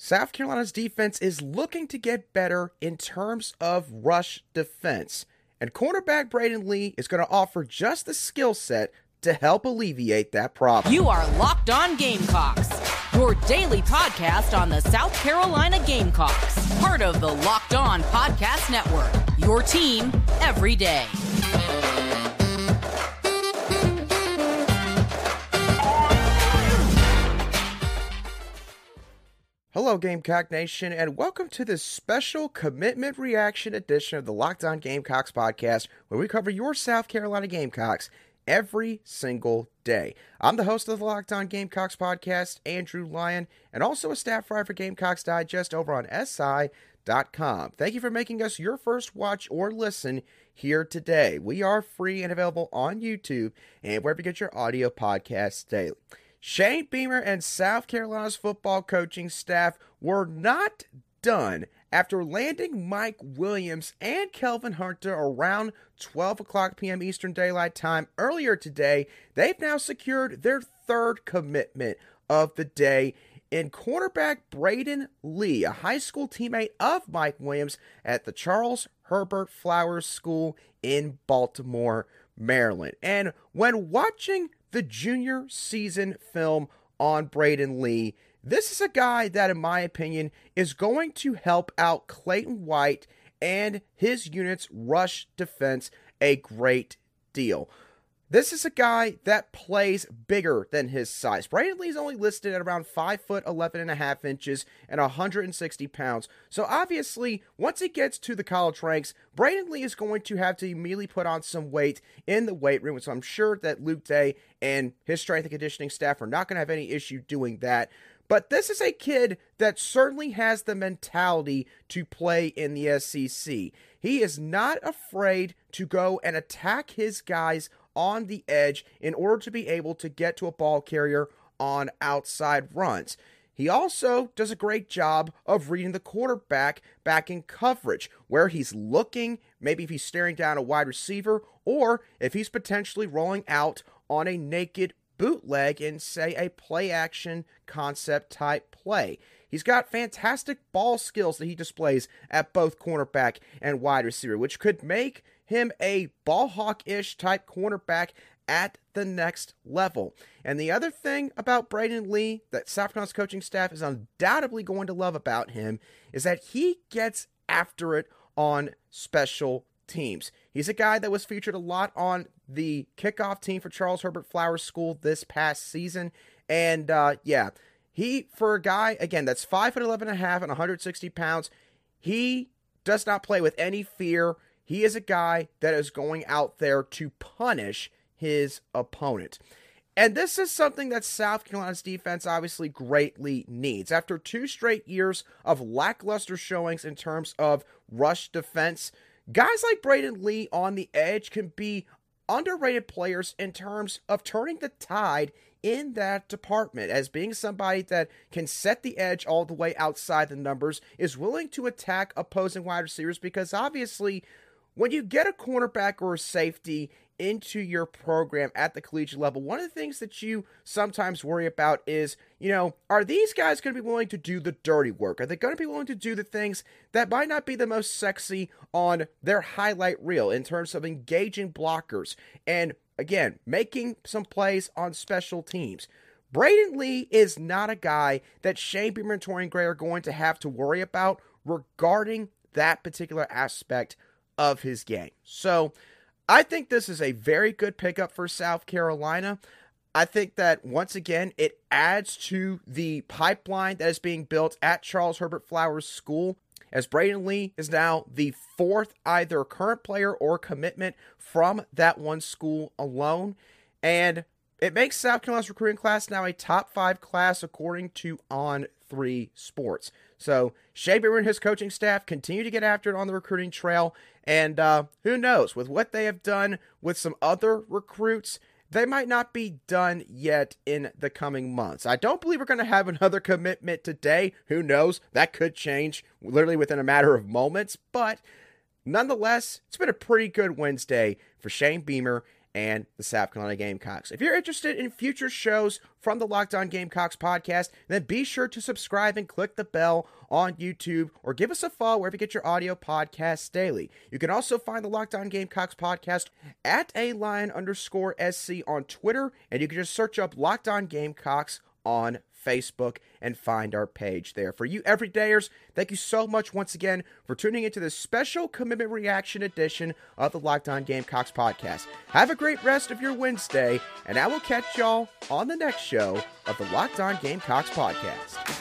South Carolina's defense is looking to get better in terms of rush defense, and cornerback Braydon Lee is going to offer just the skill set to help alleviate that problem. You are Locked On Gamecocks, your daily podcast on the South Carolina Gamecocks, part of the Locked On Podcast Network, your team every day. Hello, Gamecock Nation, and welcome to this special commitment reaction edition of the Locked On Gamecocks podcast, where we cover your South Carolina Gamecocks every single day. I'm the host of the Locked On Gamecocks podcast, Andrew Lyon, and also a staff writer for Gamecocks Digest over on SI.com. Thank you for making us your first watch or listen here today. We are free and available on YouTube and wherever you get your audio podcasts daily. Shane Beamer and South Carolina's football coaching staff were not done after landing Mike Williams and Kelvin Hunter around 12 o'clock p.m. Eastern Daylight Time earlier today. They've now secured their third commitment of the day in cornerback Braydon Lee, a high school teammate of Mike Williams at the Charles Herbert Flowers School in Baltimore, Maryland. And when watching the junior season film on Braydon Lee. This is a guy that, in my opinion, is going to help out Clayton White and his unit's rush defense a great deal. This is a guy that plays bigger than his size. Braydon Lee is only listed at around 5 foot 11 and a half inches and 160 pounds. So obviously, once he gets to the college ranks, Braydon Lee is going to have to immediately put on some weight in the weight room. So I'm sure that Luke Day and his strength and conditioning staff are not going to have any issue doing that. But this is a kid that certainly has the mentality to play in the SEC. He is not afraid to go and attack his guys on the edge in order to be able to get to a ball carrier on outside runs. He also does a great job of reading the quarterback back in coverage, where he's looking, maybe if he's staring down a wide receiver, or if he's potentially rolling out on a naked bootleg in, say, a play action concept type play. He's got fantastic ball skills that he displays at both cornerback and wide receiver, which could make him a ball hawk ish type cornerback at the next level. And the other thing about Braydon Lee that Carolina's coaching staff is undoubtedly going to love about him is that he gets after it on special teams. He's a guy that was featured a lot on the kickoff team for Charles Herbert Flowers School this past season. And uh, yeah, he, for a guy, again, that's 5 foot 11 and a half and 160 pounds, he does not play with any fear. He is a guy that is going out there to punish his opponent. And this is something that South Carolina's defense obviously greatly needs. After two straight years of lackluster showings in terms of rush defense, guys like Braydon Lee on the edge can be underrated players in terms of turning the tide in that department as being somebody that can set the edge all the way outside the numbers, is willing to attack opposing wide receivers because obviously when you get a cornerback or a safety into your program at the collegiate level, one of the things that you sometimes worry about is, you know, are these guys going to be willing to do the dirty work? Are they going to be willing to do the things that might not be the most sexy on their highlight reel in terms of engaging blockers and, again, making some plays on special teams? Braydon Lee is not a guy that Shane Beamer and Torrian Gray are going to have to worry about regarding that particular aspect of his game. So I think this is a very good pickup for South Carolina. I think that once again, it adds to the pipeline that is being built at Charles Herbert Flowers School. As Braydon Lee is now the fourth either current player or commitment from that one school alone. And it makes South Carolina's recruiting class now a top five class according to On Three Sports. So Shane Beamer and his coaching staff continue to get after it on the recruiting trail. And uh, who knows, with what they have done with some other recruits, they might not be done yet in the coming months. I don't believe we're going to have another commitment today. Who knows? That could change literally within a matter of moments. But nonetheless, it's been a pretty good Wednesday for Shane Beamer and the South Carolina Gamecocks. If you're interested in future shows from the Locked On Gamecocks podcast, then be sure to subscribe and click the bell on YouTube or give us a follow wherever you get your audio podcasts daily. You can also find the Locked On Gamecocks podcast at a line underscore SC on Twitter, and you can just search up Locked On Gamecocks on Facebook and find our page there. For you everydayers, thank you so much once again for tuning into this special commitment reaction edition of the Locked On Gamecocks podcast. Have a great rest of your Wednesday, and I will catch y'all on the next show of the Locked On Gamecocks podcast.